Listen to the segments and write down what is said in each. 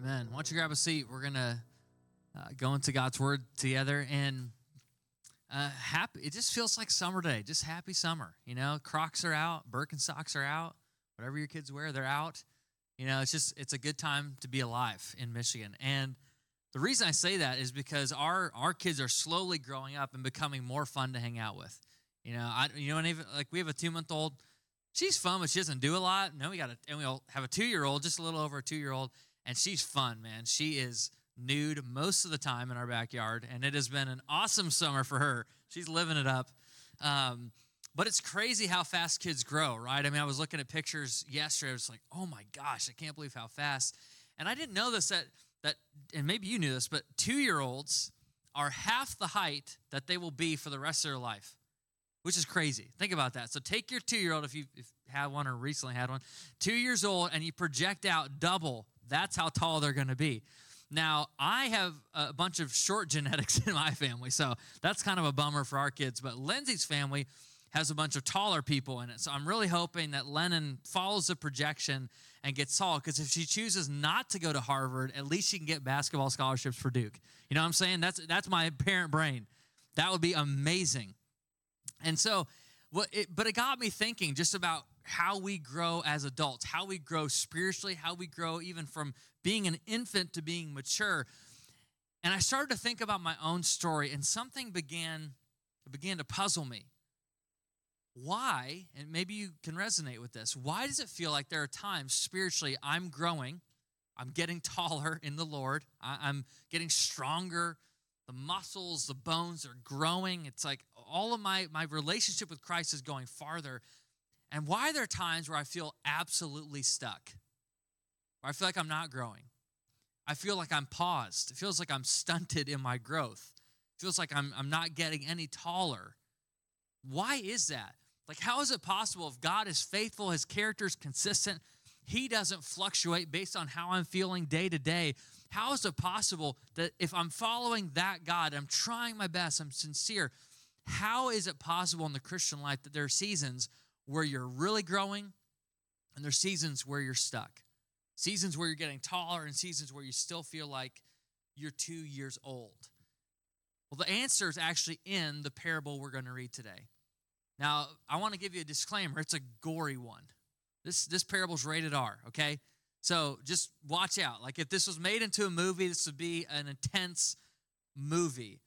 Amen. Why don't you grab a seat? We're going to uh, go into God's Word together. And uh, happy, it just feels like summer day, just happy summer. You know, Crocs are out, Birkenstocks are out, whatever your kids wear, they're out. You know, it's just, it's a good time to be alive in Michigan. And the reason I say that is because our, our kids are slowly growing up and becoming more fun to hang out with. You know, I, you know, and even like we have a two month old. She's fun, but she doesn't do a lot. No, we got a, and we'll have a two year old, just a little over a two year old and she's fun, man. She is nude most of the time in our backyard, and it has been an awesome summer for her. She's living it up. Um, but it's crazy how fast kids grow, right? I mean, I was looking at pictures yesterday. I was like, oh my gosh, I can't believe how fast. And I didn't know this that that, and maybe you knew this, but two year olds are half the height that they will be for the rest of their life, which is crazy. Think about that. So take your two year old, if you had one or recently had one, two years old, and you project out double that's how tall they're going to be. Now, I have a bunch of short genetics in my family, so that's kind of a bummer for our kids. But Lindsay's family has a bunch of taller people in it. So I'm really hoping that Lennon follows the projection and gets tall because if she chooses not to go to Harvard, at least she can get basketball scholarships for Duke. You know what I'm saying? That's that's my parent brain. That would be amazing. And so, what it, but it got me thinking just about how we grow as adults, how we grow spiritually, how we grow even from being an infant to being mature. And I started to think about my own story, and something began began to puzzle me. Why, and maybe you can resonate with this, why does it feel like there are times spiritually I'm growing, I'm getting taller in the Lord, I'm getting stronger, the muscles, the bones are growing. It's like all of my, my relationship with Christ is going farther. And why are there times where I feel absolutely stuck? Where I feel like I'm not growing. I feel like I'm paused. It feels like I'm stunted in my growth. It feels like I'm, I'm not getting any taller. Why is that? Like, how is it possible if God is faithful, his character is consistent, he doesn't fluctuate based on how I'm feeling day to day? How is it possible that if I'm following that God, I'm trying my best, I'm sincere, how is it possible in the Christian life that there are seasons where you're really growing, and there's seasons where you're stuck. Seasons where you're getting taller, and seasons where you still feel like you're two years old. Well, the answer is actually in the parable we're going to read today. Now, I want to give you a disclaimer. It's a gory one. This this parable's rated R, okay? So just watch out. Like if this was made into a movie, this would be an intense movie.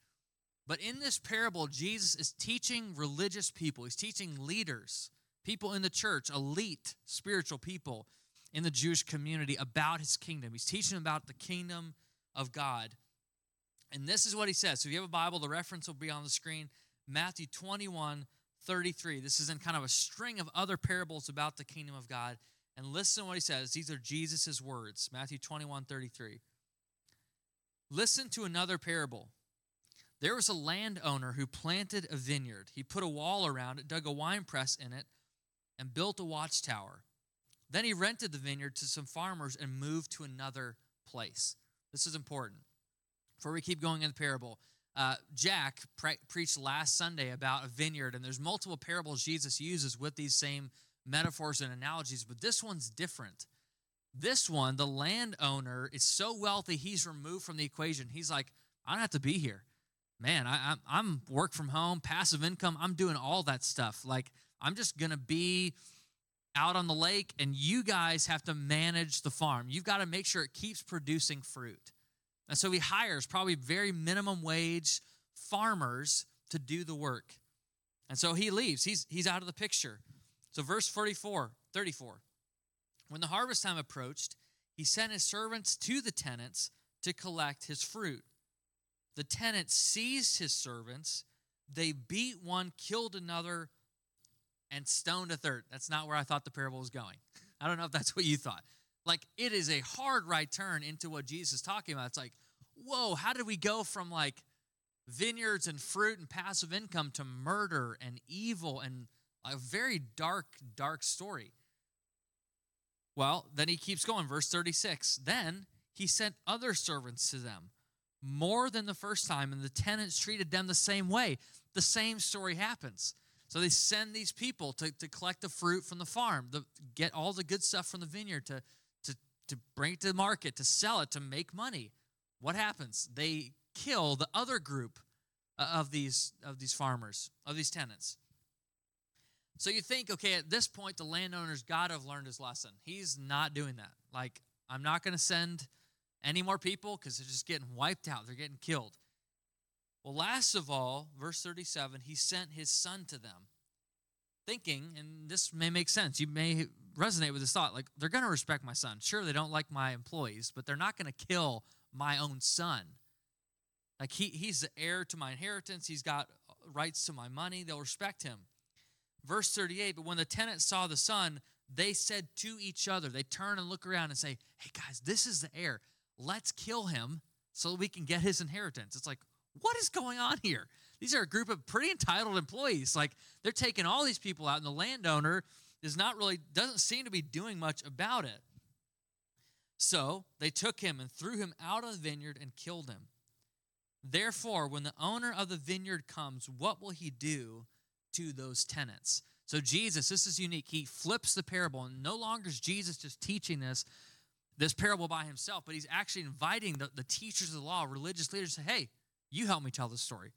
But in this parable, Jesus is teaching religious people, he's teaching leaders people in the church, elite spiritual people in the Jewish community about his kingdom. He's teaching about the kingdom of God. And this is what he says. So if you have a Bible, the reference will be on the screen Matthew 21 33. This is in kind of a string of other parables about the kingdom of God. And listen to what he says. These are Jesus' words Matthew 21 33. Listen to another parable. There was a landowner who planted a vineyard. He put a wall around it, dug a wine press in it, and built a watchtower. Then he rented the vineyard to some farmers and moved to another place. This is important. Before we keep going in the parable, uh, Jack pre- preached last Sunday about a vineyard, and there's multiple parables Jesus uses with these same metaphors and analogies, but this one's different. This one, the landowner is so wealthy, he's removed from the equation. He's like, I don't have to be here. Man, I, I'm work from home, passive income. I'm doing all that stuff. Like, I'm just going to be out on the lake and you guys have to manage the farm. You've got to make sure it keeps producing fruit. And so he hires probably very minimum wage farmers to do the work. And so he leaves. He's, he's out of the picture. So verse 44, 34. When the harvest time approached, he sent his servants to the tenants to collect his fruit. The tenants seized his servants. They beat one, killed another, and stoned a third. That's not where I thought the parable was going. I don't know if that's what you thought. Like, it is a hard right turn into what Jesus is talking about. It's like, whoa, how did we go from like vineyards and fruit and passive income to murder and evil and a very dark, dark story? Well, then he keeps going, verse 36. Then he sent other servants to them, more than the first time, and the tenants treated them the same way. The same story happens. So they send these people to, to collect the fruit from the farm, to get all the good stuff from the vineyard, to, to, to bring it to the market, to sell it, to make money. What happens? They kill the other group uh, of these of these farmers, of these tenants. So you think, okay, at this point, the landowner's got to have learned his lesson. He's not doing that. Like, I'm not going to send any more people because they're just getting wiped out. They're getting killed. Well, last of all, verse 37, he sent his son to them, thinking, and this may make sense. You may resonate with this thought like, they're going to respect my son. Sure, they don't like my employees, but they're not going to kill my own son. Like, he, he's the heir to my inheritance, he's got rights to my money. They'll respect him. Verse 38 But when the tenants saw the son, they said to each other, they turn and look around and say, Hey guys, this is the heir. Let's kill him so we can get his inheritance. It's like, what is going on here? These are a group of pretty entitled employees. Like they're taking all these people out, and the landowner is not really, doesn't seem to be doing much about it. So they took him and threw him out of the vineyard and killed him. Therefore, when the owner of the vineyard comes, what will he do to those tenants. So, Jesus, this is unique. He flips the parable, and no longer is Jesus just teaching this, this parable by himself, but he's actually inviting the, the teachers of the law, religious leaders, to say, hey, you help me tell the story.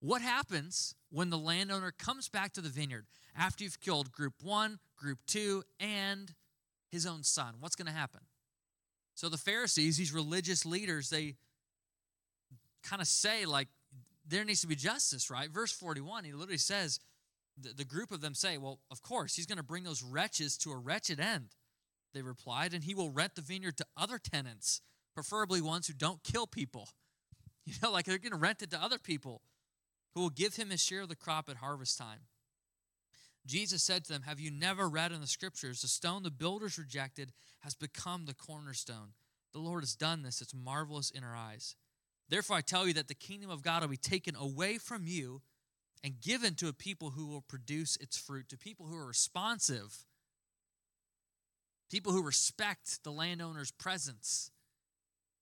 What happens when the landowner comes back to the vineyard after you've killed group one, group two, and his own son? What's going to happen? So the Pharisees, these religious leaders, they kind of say, like, there needs to be justice, right? Verse 41, he literally says, the, the group of them say, Well, of course, he's going to bring those wretches to a wretched end. They replied, and he will rent the vineyard to other tenants, preferably ones who don't kill people. You know, like they're going to rent it to other people who will give him his share of the crop at harvest time. Jesus said to them, Have you never read in the scriptures, the stone the builders rejected has become the cornerstone? The Lord has done this. It's marvelous in our eyes. Therefore, I tell you that the kingdom of God will be taken away from you and given to a people who will produce its fruit, to people who are responsive, people who respect the landowner's presence.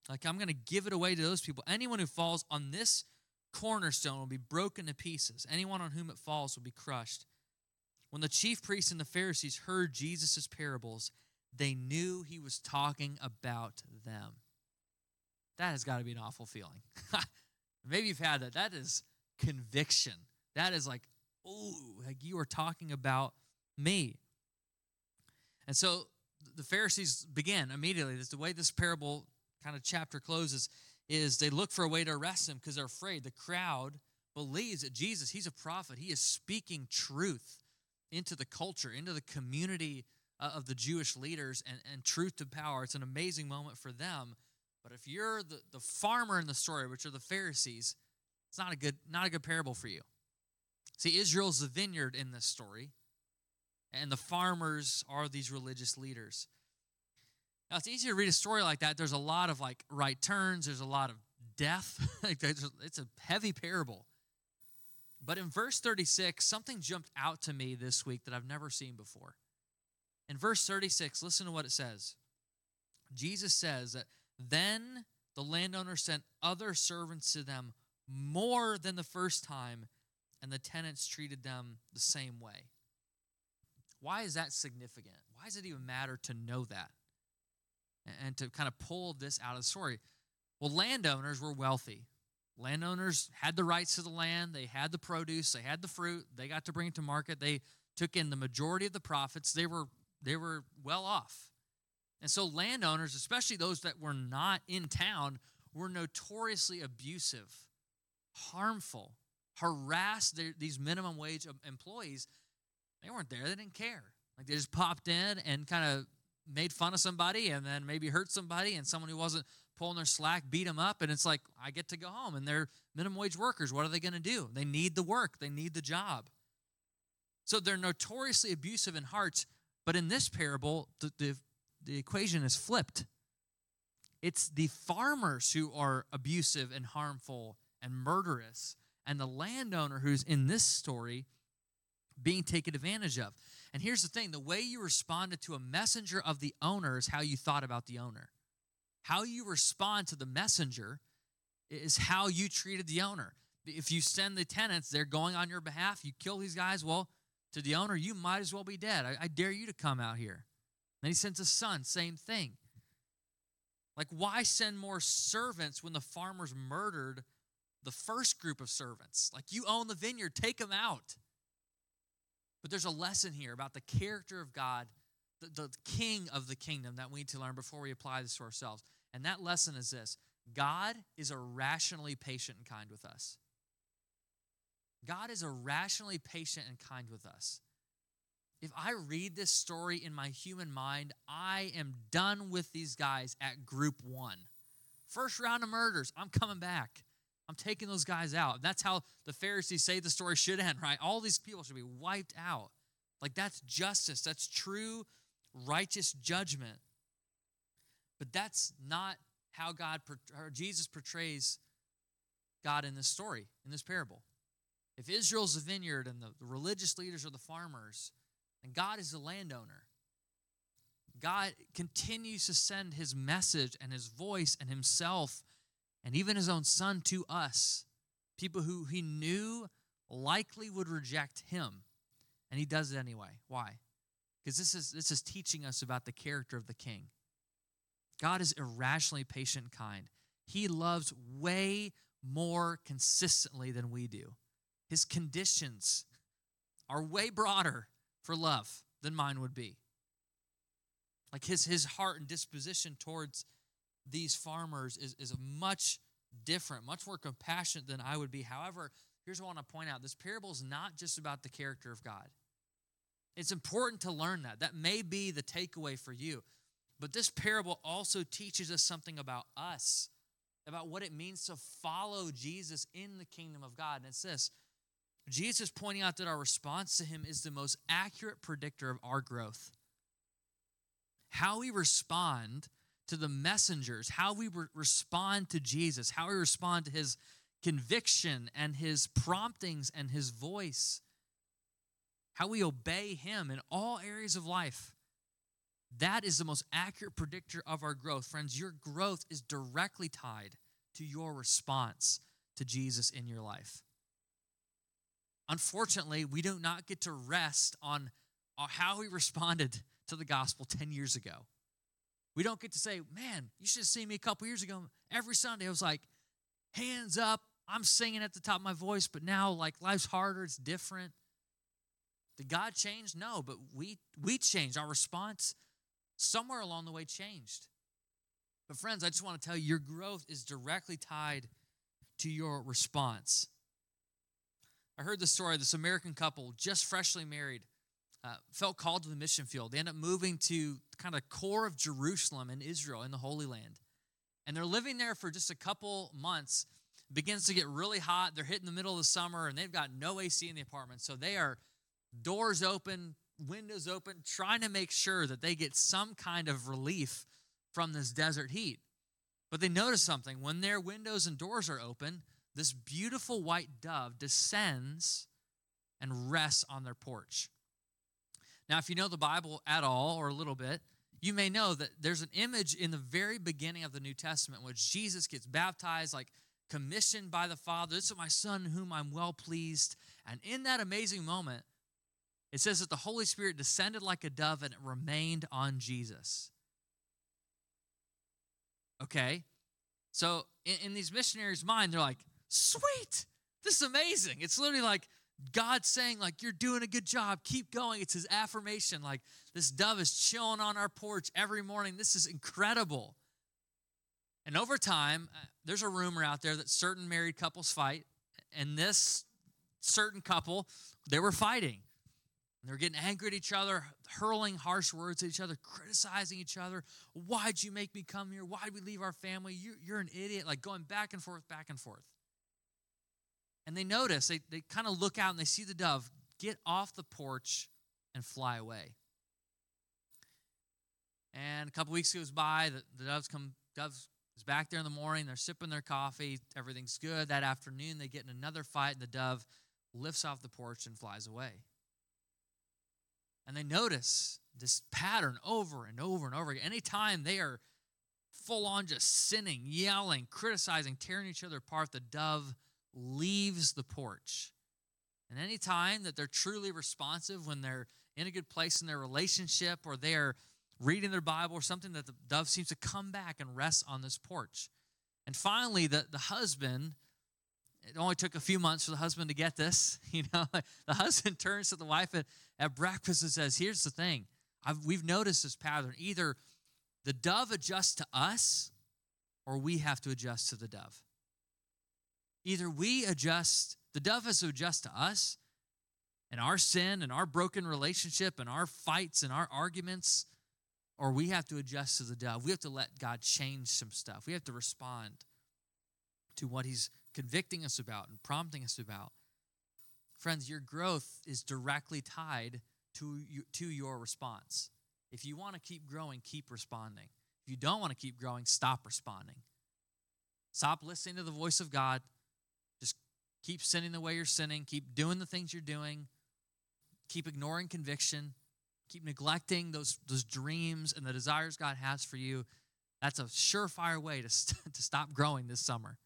Like, I'm going to give it away to those people. Anyone who falls on this cornerstone will be broken to pieces, anyone on whom it falls will be crushed. When the chief priests and the Pharisees heard Jesus' parables, they knew he was talking about them. That has got to be an awful feeling. Maybe you've had that. That is conviction. That is like, oh, like you are talking about me. And so the Pharisees began immediately. This the way this parable kind of chapter closes is they look for a way to arrest him because they're afraid. The crowd believes that Jesus, he's a prophet. He is speaking truth into the culture, into the community uh, of the Jewish leaders and, and truth to power. It's an amazing moment for them. But if you're the, the farmer in the story, which are the Pharisees, it's not a good not a good parable for you. See, Israel's the vineyard in this story, and the farmers are these religious leaders. Now it's easy to read a story like that. There's a lot of like right turns, there's a lot of death. it's a heavy parable. But in verse 36, something jumped out to me this week that I've never seen before. In verse 36, listen to what it says. Jesus says that then the landowner sent other servants to them more than the first time, and the tenants treated them the same way. Why is that significant? Why does it even matter to know that? And to kind of pull this out of the story. Well, landowners were wealthy. Landowners had the rights to the land, they had the produce, they had the fruit, they got to bring it to market. They took in the majority of the profits. They were they were well off. And so, landowners, especially those that were not in town, were notoriously abusive, harmful, harassed their, these minimum wage employees. They weren't there, they didn't care. Like they just popped in and kind of made fun of somebody and then maybe hurt somebody and someone who wasn't pulling their slack beat them up and it's like i get to go home and they're minimum wage workers. What are they going to do? They need the work. They need the job. So they're notoriously abusive in hearts but in this parable the, the, the equation is flipped. It's the farmers who are abusive and harmful and murderous, and the landowner who's in this story being taken advantage of. And here's the thing the way you responded to a messenger of the owner is how you thought about the owner. How you respond to the messenger is how you treated the owner. If you send the tenants, they're going on your behalf, you kill these guys, well, to the owner, you might as well be dead. I, I dare you to come out here. Then he sends a son, same thing. Like, why send more servants when the farmers murdered the first group of servants? Like, you own the vineyard, take them out. But there's a lesson here about the character of God, the, the king of the kingdom that we need to learn before we apply this to ourselves. And that lesson is this God is irrationally patient and kind with us. God is irrationally patient and kind with us. If I read this story in my human mind, I am done with these guys at group one. First round of murders, I'm coming back. I'm taking those guys out. That's how the Pharisees say the story should end, right? All these people should be wiped out. Like that's justice. That's true righteous judgment. But that's not how God Jesus portrays God in this story, in this parable. If Israel's the vineyard and the religious leaders are the farmers, and God is the landowner, God continues to send his message and his voice and himself and even his own son to us, people who he knew likely would reject him. And he does it anyway. Why? Because this is this is teaching us about the character of the king. God is irrationally patient kind. He loves way more consistently than we do. His conditions are way broader for love than mine would be. Like his, his heart and disposition towards these farmers is, is much different, much more compassionate than I would be. However, here's what I want to point out this parable is not just about the character of God. It's important to learn that. That may be the takeaway for you. But this parable also teaches us something about us, about what it means to follow Jesus in the kingdom of God. And it's this Jesus pointing out that our response to him is the most accurate predictor of our growth. How we respond to the messengers, how we re- respond to Jesus, how we respond to his conviction and his promptings and his voice, how we obey him in all areas of life. That is the most accurate predictor of our growth. Friends, your growth is directly tied to your response to Jesus in your life. Unfortunately, we do not get to rest on uh, how we responded to the gospel 10 years ago. We don't get to say, man, you should have seen me a couple years ago. Every Sunday, I was like, hands up. I'm singing at the top of my voice, but now, like, life's harder. It's different. Did God change? No, but we we changed. Our response somewhere along the way changed. But friends, I just want to tell you your growth is directly tied to your response. I heard the story of this American couple, just freshly married, uh, felt called to the mission field. They end up moving to kind of core of Jerusalem in Israel, in the Holy Land. And they're living there for just a couple months. It begins to get really hot. They're hitting the middle of the summer, and they've got no AC in the apartment. So they are doors open, windows open, trying to make sure that they get some kind of relief from this desert heat. But they notice something when their windows and doors are open, this beautiful white dove descends and rests on their porch. Now, if you know the Bible at all or a little bit, you may know that there's an image in the very beginning of the New Testament which Jesus gets baptized, like commissioned by the Father. This is my Son, whom I'm well pleased. And in that amazing moment, it says that the Holy Spirit descended like a dove and it remained on Jesus. Okay? So in, in these missionaries' mind, they're like, sweet, this is amazing. It's literally like God saying, like, you're doing a good job. Keep going. It's his affirmation. Like, this dove is chilling on our porch every morning. This is incredible. And over time, uh, there's a rumor out there that certain married couples fight. And this certain couple, they were fighting. And they're getting angry at each other, hurling harsh words at each other, criticizing each other. Why'd you make me come here? Why'd we leave our family? You're an idiot. Like going back and forth, back and forth. And they notice, they, they kind of look out and they see the dove get off the porch and fly away. And a couple weeks goes by, the, the doves come, doves is back there in the morning, they're sipping their coffee, everything's good. That afternoon, they get in another fight, and the dove lifts off the porch and flies away. And they notice this pattern over and over and over again. Anytime they are full on just sinning, yelling, criticizing, tearing each other apart, the dove leaves the porch. And anytime that they're truly responsive when they're in a good place in their relationship or they're reading their Bible or something that the dove seems to come back and rest on this porch. And finally, the, the husband, it only took a few months for the husband to get this. You know, the husband turns to the wife at, at breakfast and says, Here's the thing. I've, we've noticed this pattern. Either the dove adjusts to us or we have to adjust to the dove. Either we adjust, the dove has to adjust to us and our sin and our broken relationship and our fights and our arguments, or we have to adjust to the dove. We have to let God change some stuff. We have to respond to what He's convicting us about and prompting us about. Friends, your growth is directly tied to, you, to your response. If you want to keep growing, keep responding. If you don't want to keep growing, stop responding. Stop listening to the voice of God. Keep sinning the way you're sinning. Keep doing the things you're doing. Keep ignoring conviction. Keep neglecting those, those dreams and the desires God has for you. That's a surefire way to, st- to stop growing this summer.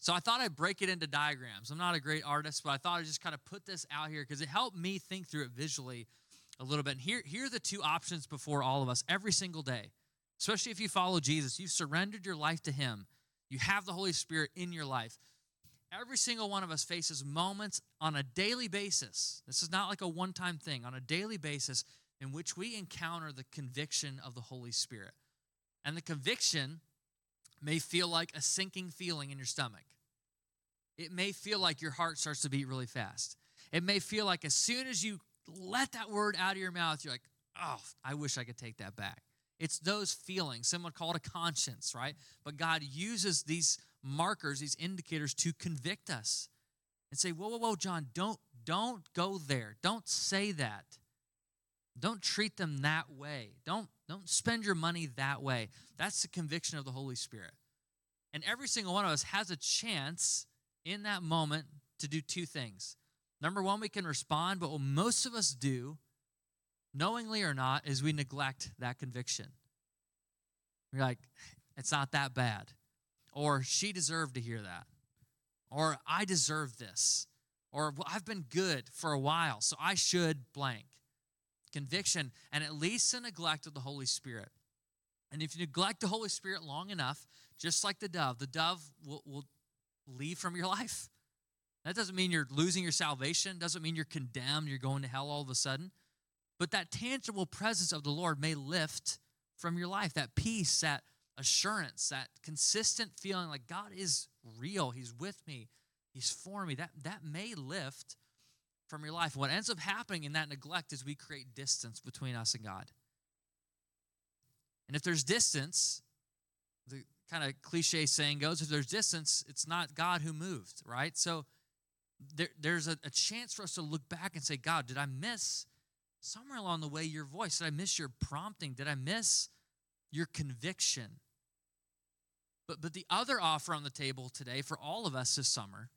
So I thought I'd break it into diagrams. I'm not a great artist, but I thought I'd just kind of put this out here because it helped me think through it visually a little bit. And here, here are the two options before all of us every single day, especially if you follow Jesus. You've surrendered your life to Him, you have the Holy Spirit in your life. Every single one of us faces moments on a daily basis. This is not like a one time thing, on a daily basis in which we encounter the conviction of the Holy Spirit. And the conviction may feel like a sinking feeling in your stomach. It may feel like your heart starts to beat really fast. It may feel like as soon as you let that word out of your mouth, you're like, oh, I wish I could take that back. It's those feelings. Some would call it a conscience, right? But God uses these markers, these indicators to convict us and say, whoa, whoa, whoa, John, don't, don't go there. Don't say that. Don't treat them that way. Don't, don't spend your money that way. That's the conviction of the Holy Spirit. And every single one of us has a chance in that moment to do two things. Number one, we can respond, but what most of us do, knowingly or not, is we neglect that conviction. We're like, it's not that bad. Or she deserved to hear that. Or I deserve this. Or I've been good for a while, so I should blank. Conviction, and at least a neglect of the Holy Spirit. And if you neglect the Holy Spirit long enough, just like the dove, the dove will, will leave from your life. That doesn't mean you're losing your salvation, doesn't mean you're condemned, you're going to hell all of a sudden. But that tangible presence of the Lord may lift from your life that peace, that assurance, that consistent feeling like God is real, He's with me, He's for me. That, that may lift from your life. What ends up happening in that neglect is we create distance between us and God. And if there's distance, the kind of cliche saying goes if there's distance, it's not God who moved, right? So there, there's a, a chance for us to look back and say, God, did I miss somewhere along the way your voice? Did I miss your prompting? Did I miss your conviction? But, but the other offer on the table today for all of us this summer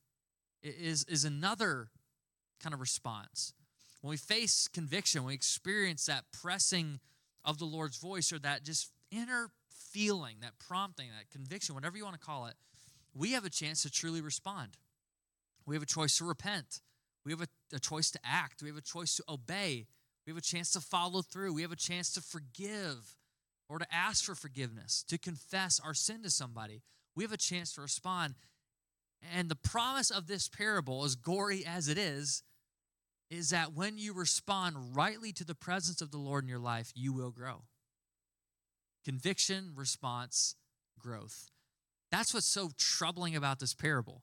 is, is another kind of response. When we face conviction, we experience that pressing of the Lord's voice or that just inner feeling, that prompting, that conviction, whatever you want to call it, we have a chance to truly respond. We have a choice to repent. We have a, a choice to act. We have a choice to obey. We have a chance to follow through. We have a chance to forgive or to ask for forgiveness, to confess our sin to somebody. We have a chance to respond. And the promise of this parable, as gory as it is, is that when you respond rightly to the presence of the Lord in your life, you will grow. Conviction, response, growth. That's what's so troubling about this parable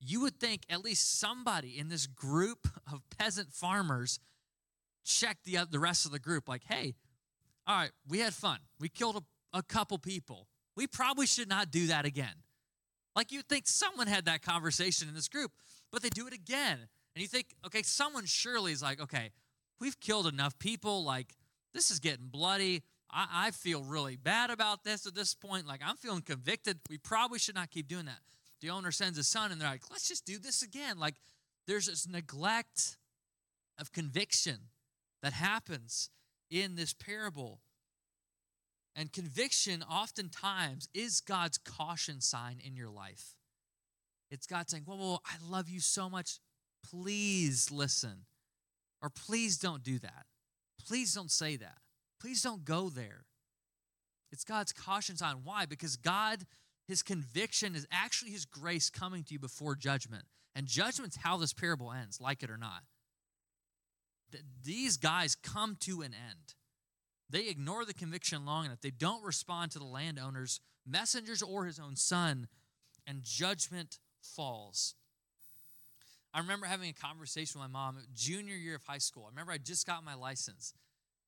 you would think at least somebody in this group of peasant farmers checked the, the rest of the group like, hey, all right, we had fun. We killed a, a couple people. We probably should not do that again. Like you'd think someone had that conversation in this group, but they do it again. And you think, okay, someone surely is like, okay, we've killed enough people. Like, this is getting bloody. I, I feel really bad about this at this point. Like, I'm feeling convicted. We probably should not keep doing that the owner sends his son and they're like, let's just do this again. Like there's this neglect of conviction that happens in this parable. And conviction oftentimes is God's caution sign in your life. It's God saying, Whoa, whoa, I love you so much. Please listen. Or please don't do that. Please don't say that. please don't go there. It's God's caution sign. Why? Because God, his conviction is actually his grace coming to you before judgment. And judgment's how this parable ends, like it or not. These guys come to an end. They ignore the conviction long enough. They don't respond to the landowner's messengers or his own son, and judgment falls. I remember having a conversation with my mom junior year of high school. I remember I just got my license.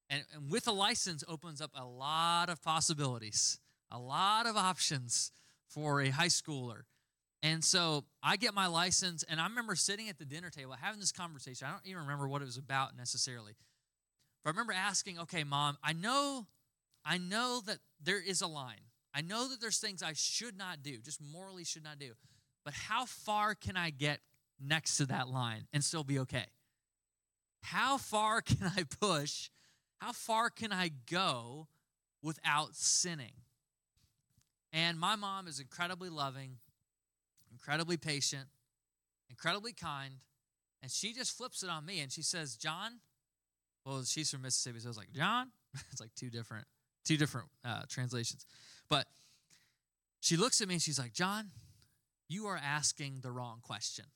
And, and with a license opens up a lot of possibilities, a lot of options for a high schooler. And so I get my license, and I remember sitting at the dinner table having this conversation. I don't even remember what it was about necessarily. But I remember asking, okay, mom, I know, I know that there is a line. I know that there's things I should not do, just morally should not do. But how far can I get next to that line and still be okay? How far can I push? How far can I go without sinning? And my mom is incredibly loving, incredibly patient, incredibly kind. And she just flips it on me and she says, John, well, she's from Mississippi, so I was like, John? it's like two different, two different uh, translations. But she looks at me and she's like, John, you are asking the wrong question.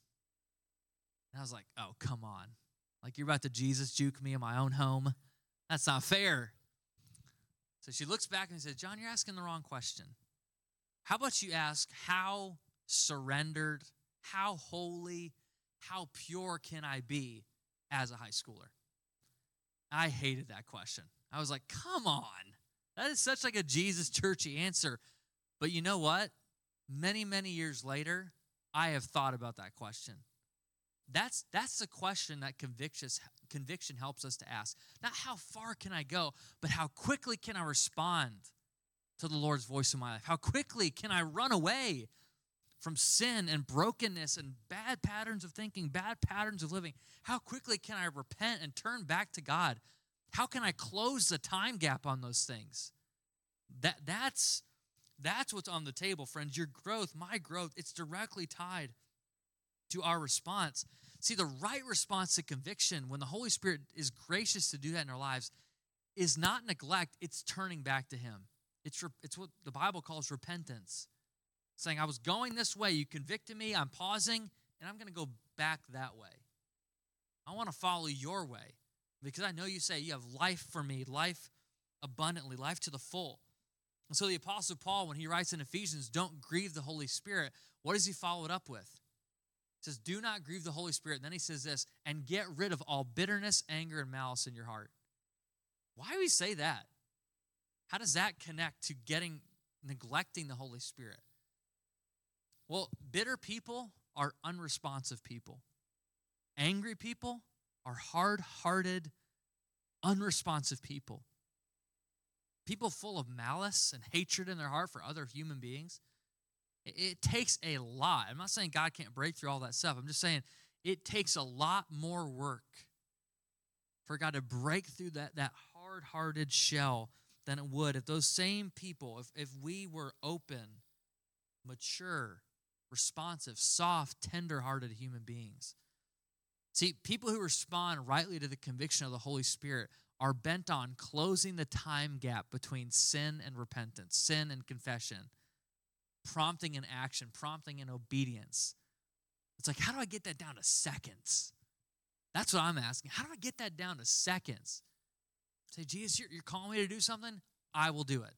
And I was like, oh, come on. Like you're about to Jesus juke me in my own home. That's not fair. So she looks back and says, John, you're asking the wrong question. How about you ask, how surrendered, how holy, how pure can I be as a high schooler? I hated that question. I was like, come on. That is such like a Jesus churchy answer. But you know what? Many, many years later, I have thought about that question. That's that's the question that conviction conviction helps us to ask. Not how far can I go, but how quickly can I respond to the Lord's voice in my life? How quickly can I run away from sin and brokenness and bad patterns of thinking, bad patterns of living? How quickly can I repent and turn back to God? How can I close the time gap on those things? That that's that's what's on the table, friends. Your growth, my growth, it's directly tied to our response. See, the right response to conviction, when the Holy Spirit is gracious to do that in our lives, is not neglect, it's turning back to Him. It's, it's what the Bible calls repentance. Saying, I was going this way, you convicted me, I'm pausing, and I'm going to go back that way. I want to follow your way because I know you say you have life for me, life abundantly, life to the full. And so the Apostle Paul, when he writes in Ephesians, don't grieve the Holy Spirit, what does he follow it up with? He says, Do not grieve the Holy Spirit. And then he says this, and get rid of all bitterness, anger, and malice in your heart. Why do we say that? How does that connect to getting neglecting the Holy Spirit? Well, bitter people are unresponsive people. Angry people are hard hearted, unresponsive people. People full of malice and hatred in their heart for other human beings it takes a lot. I'm not saying God can't break through all that stuff. I'm just saying it takes a lot more work for God to break through that, that hard hearted shell than it would if those same people, if, if we were open, mature, responsive, soft, tender hearted human beings. See, people who respond rightly to the conviction of the Holy Spirit are bent on closing the time gap between sin and repentance, sin and confession prompting an action, prompting an obedience. It's like, how do I get that down to seconds? That's what I'm asking. How do I get that down to seconds? Say, Jesus, you're, you're calling me to do something? I will do it.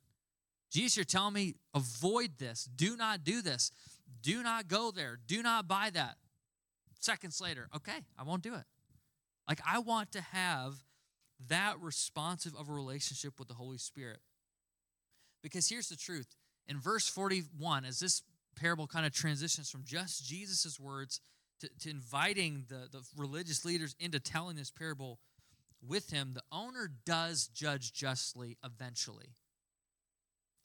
Jesus, you're telling me, avoid this. Do not do this. Do not go there. Do not buy that. Seconds later, okay, I won't do it. Like, I want to have that responsive of a relationship with the Holy Spirit. Because here's the truth in verse 41, as this parable kind of transitions from just Jesus' words to, to inviting the, the religious leaders into telling this parable with him, the owner does judge justly eventually.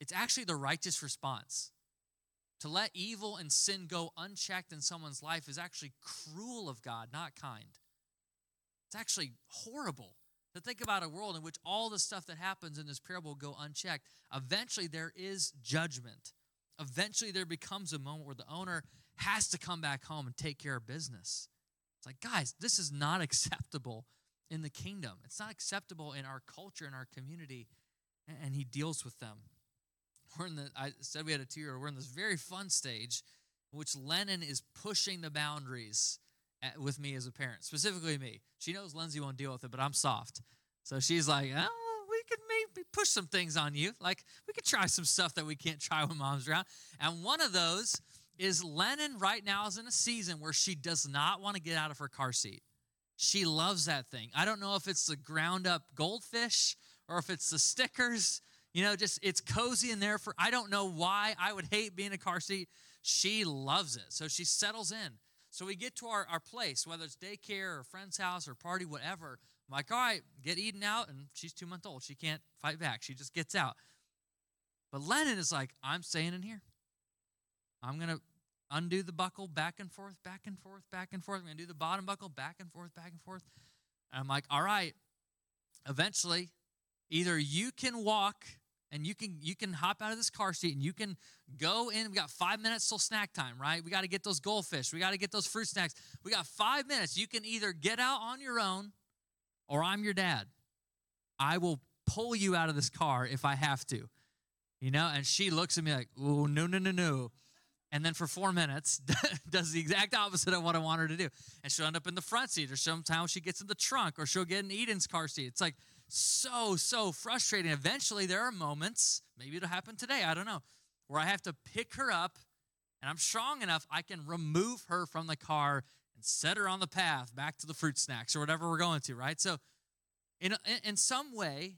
It's actually the righteous response. To let evil and sin go unchecked in someone's life is actually cruel of God, not kind. It's actually horrible to think about a world in which all the stuff that happens in this parable will go unchecked. Eventually, there is judgment. Eventually, there becomes a moment where the owner has to come back home and take care of business. It's like, guys, this is not acceptable in the kingdom. It's not acceptable in our culture, in our community, and he deals with them. We're in the, I said we had a two year we're in this very fun stage in which Lennon is pushing the boundaries at, with me as a parent, specifically me. She knows Lindsay won't deal with it, but I'm soft. So she's like, oh, we could maybe push some things on you. Like, we could try some stuff that we can't try when mom's around. And one of those is Lennon right now is in a season where she does not want to get out of her car seat. She loves that thing. I don't know if it's the ground up goldfish or if it's the stickers. You know, just it's cozy in there for I don't know why I would hate being a car seat. She loves it. So she settles in. So we get to our, our place, whether it's daycare or friend's house or party, whatever. I'm like, all right, get Eden out. And she's two months old. She can't fight back. She just gets out. But Lennon is like, I'm staying in here. I'm going to undo the buckle back and forth, back and forth, back and forth. I'm going to do the bottom buckle back and forth, back and forth. And I'm like, all right, eventually, either you can walk and you can you can hop out of this car seat and you can go in. We got five minutes till snack time, right? We got to get those goldfish. We got to get those fruit snacks. We got five minutes. You can either get out on your own, or I'm your dad. I will pull you out of this car if I have to, you know. And she looks at me like, "Oh no, no, no, no." and then for four minutes does the exact opposite of what I want her to do. And she'll end up in the front seat, or sometimes she gets in the trunk, or she'll get in Eden's car seat. It's like so, so frustrating. Eventually, there are moments, maybe it'll happen today, I don't know, where I have to pick her up, and I'm strong enough, I can remove her from the car and set her on the path back to the fruit snacks or whatever we're going to, right? So, in, in some way,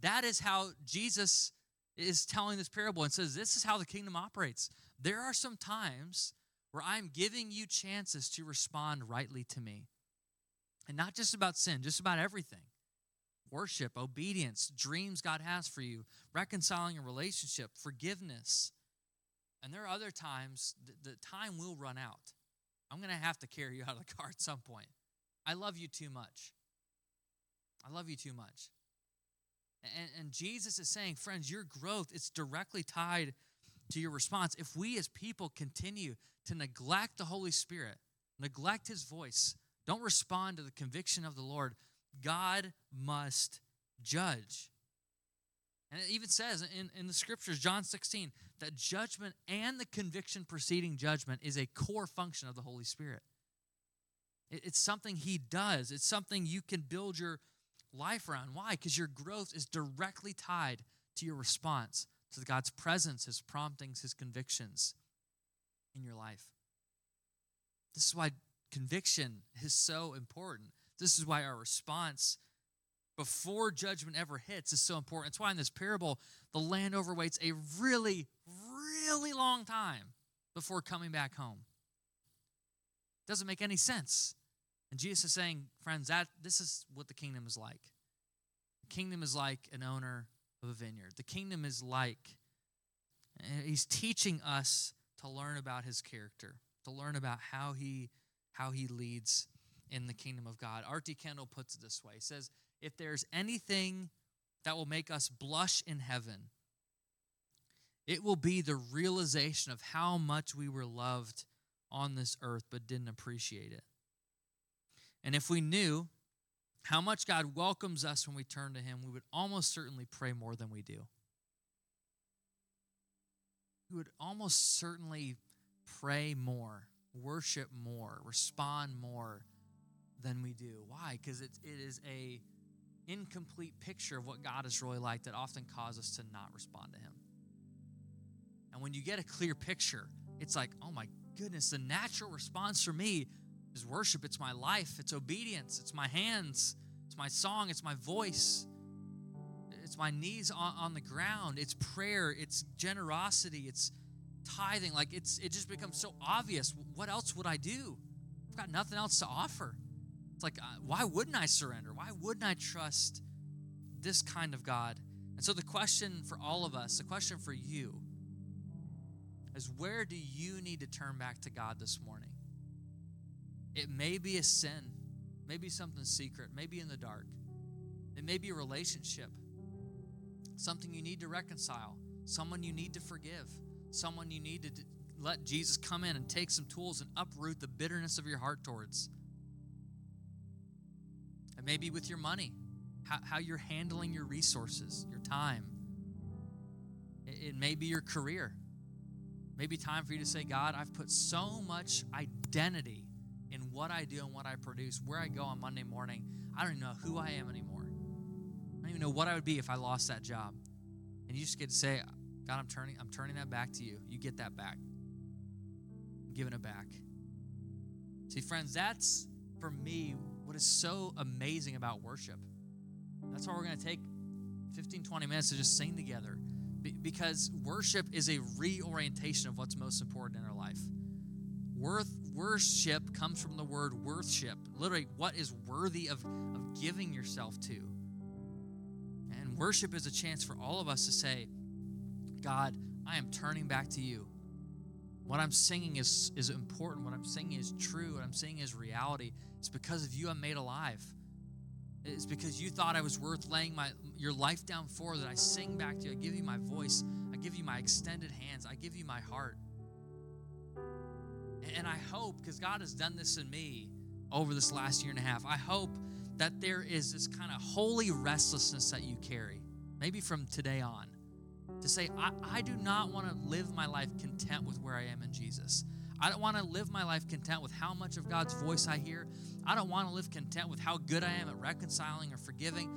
that is how Jesus is telling this parable and says, This is how the kingdom operates. There are some times where I'm giving you chances to respond rightly to me. And not just about sin, just about everything worship, obedience, dreams God has for you, reconciling a relationship, forgiveness. And there are other times the, time will run out. I'm going to have to carry you out of the car at some point. I love you too much. I love you too much. And, and Jesus is saying, friends, your growth, it's directly tied to your response. If we as people continue to neglect the Holy Spirit, neglect his voice, don't respond to the conviction of the Lord, God must judge. And it even says in, in the scriptures, John 16, that judgment and the conviction preceding judgment is a core function of the Holy Spirit. It, it's something He does, it's something you can build your life around. Why? Because your growth is directly tied to your response to God's presence, His promptings, His convictions in your life. This is why conviction is so important. This is why our response before judgment ever hits is so important. It's why in this parable, the landowner waits a really, really long time before coming back home. Doesn't make any sense. And Jesus is saying, friends, that this is what the kingdom is like. The kingdom is like an owner of a vineyard. The kingdom is like, eh, he's teaching us to learn about his character, to learn about how he how he leads in the kingdom of God. R.T. Kendall puts it this way. He says, if there's anything that will make us blush in heaven, it will be the realization of how much we were loved on this earth but didn't appreciate it. And if we knew how much God welcomes us when we turn to Him, we would almost certainly pray more than we do. We would almost certainly pray more, worship more, respond more than we do. Why? Because it, it is a incomplete picture of what God is really like that often causes us to not respond to Him. And when you get a clear picture, it's like, oh my goodness, the natural response for me is worship. It's my life, it's obedience, it's my hands, it's my song, it's my voice, it's my knees on, on the ground, it's prayer, it's generosity, it's tithing. Like it's it just becomes so obvious. What else would I do? I've got nothing else to offer. It's like, uh, why wouldn't I surrender? Why wouldn't I trust this kind of God? And so, the question for all of us, the question for you, is where do you need to turn back to God this morning? It may be a sin, maybe something secret, maybe in the dark. It may be a relationship, something you need to reconcile, someone you need to forgive, someone you need to let Jesus come in and take some tools and uproot the bitterness of your heart towards. Maybe with your money, how, how you're handling your resources, your time. It, it may be your career. Maybe time for you to say, God, I've put so much identity in what I do and what I produce, where I go on Monday morning. I don't even know who I am anymore. I don't even know what I would be if I lost that job. And you just get to say, God, I'm turning, I'm turning that back to you. You get that back. I'm giving it back. See, friends, that's for me what is so amazing about worship. That's why we're going to take 15, 20 minutes to just sing together. because worship is a reorientation of what's most important in our life. Worth, worship comes from the word worship. Literally, what is worthy of, of giving yourself to. And worship is a chance for all of us to say, God, I am turning back to you. What I'm singing is, is important. What I'm singing is true. What I'm singing is reality. It's because of you I'm made alive. It's because you thought I was worth laying my your life down for that I sing back to you. I give you my voice. I give you my extended hands. I give you my heart. And I hope, because God has done this in me over this last year and a half, I hope that there is this kind of holy restlessness that you carry, maybe from today on, to say, I, I do not want to live my life content with where I am in Jesus. I don't want to live my life content with how much of God's voice I hear. I don't want to live content with how good I am at reconciling or forgiving.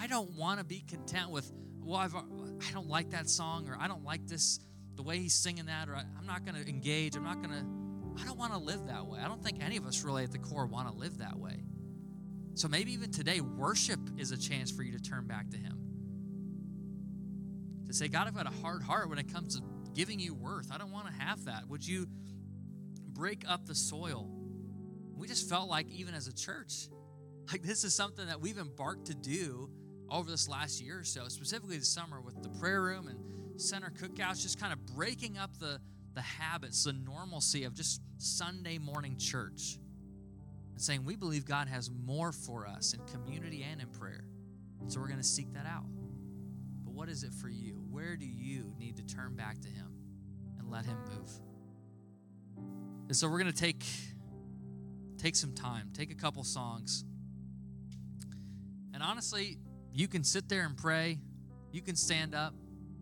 I don't want to be content with, well, I've, I don't like that song or I don't like this, the way he's singing that, or I, I'm not going to engage. I'm not going to, I don't want to live that way. I don't think any of us really at the core want to live that way. So maybe even today, worship is a chance for you to turn back to Him. To say, God, I've got a hard heart when it comes to giving you worth. I don't want to have that. Would you break up the soil. We just felt like, even as a church, like this is something that we've embarked to do over this last year or so, specifically this summer with the prayer room and center cookouts, just kind of breaking up the, the habits, the normalcy of just Sunday morning church and saying, we believe God has more for us in community and in prayer. So we're going to seek that out. But what is it for you? Where do you need to turn back to Him and let Him move? And so we're going to take take some time, take a couple songs. And honestly, you can sit there and pray, you can stand up,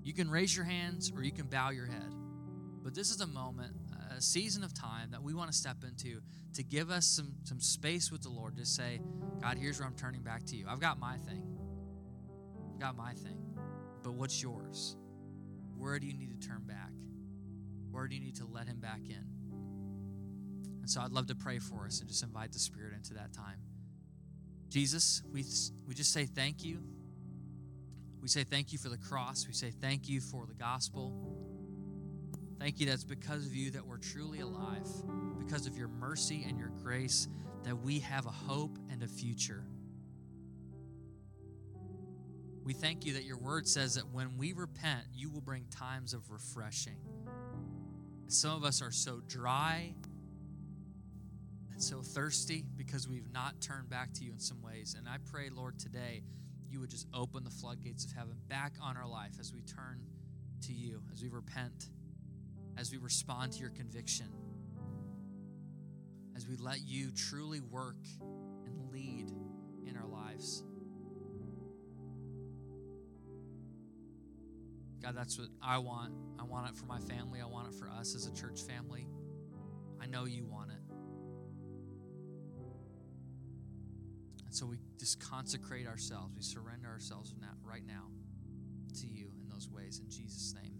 you can raise your hands or you can bow your head. But this is a moment, a season of time that we want to step into to give us some some space with the Lord to say, God, here's where I'm turning back to you. I've got my thing. I've got my thing. But what's yours? Where do you need to turn back? Where do you need to let him back in? And so I'd love to pray for us and just invite the Spirit into that time. Jesus, we, we just say thank you. We say thank you for the cross. We say thank you for the gospel. Thank you that's because of you that we're truly alive, because of your mercy and your grace, that we have a hope and a future. We thank you that your word says that when we repent, you will bring times of refreshing. Some of us are so dry and so thirsty because we've not turned back to you in some ways. And I pray, Lord, today you would just open the floodgates of heaven back on our life as we turn to you, as we repent, as we respond to your conviction, as we let you truly work and lead in our lives. God, that's what I want. I want it for my family. I want it for us as a church family. I know you want it. And so we just consecrate ourselves. We surrender ourselves right now to you in those ways. In Jesus' name.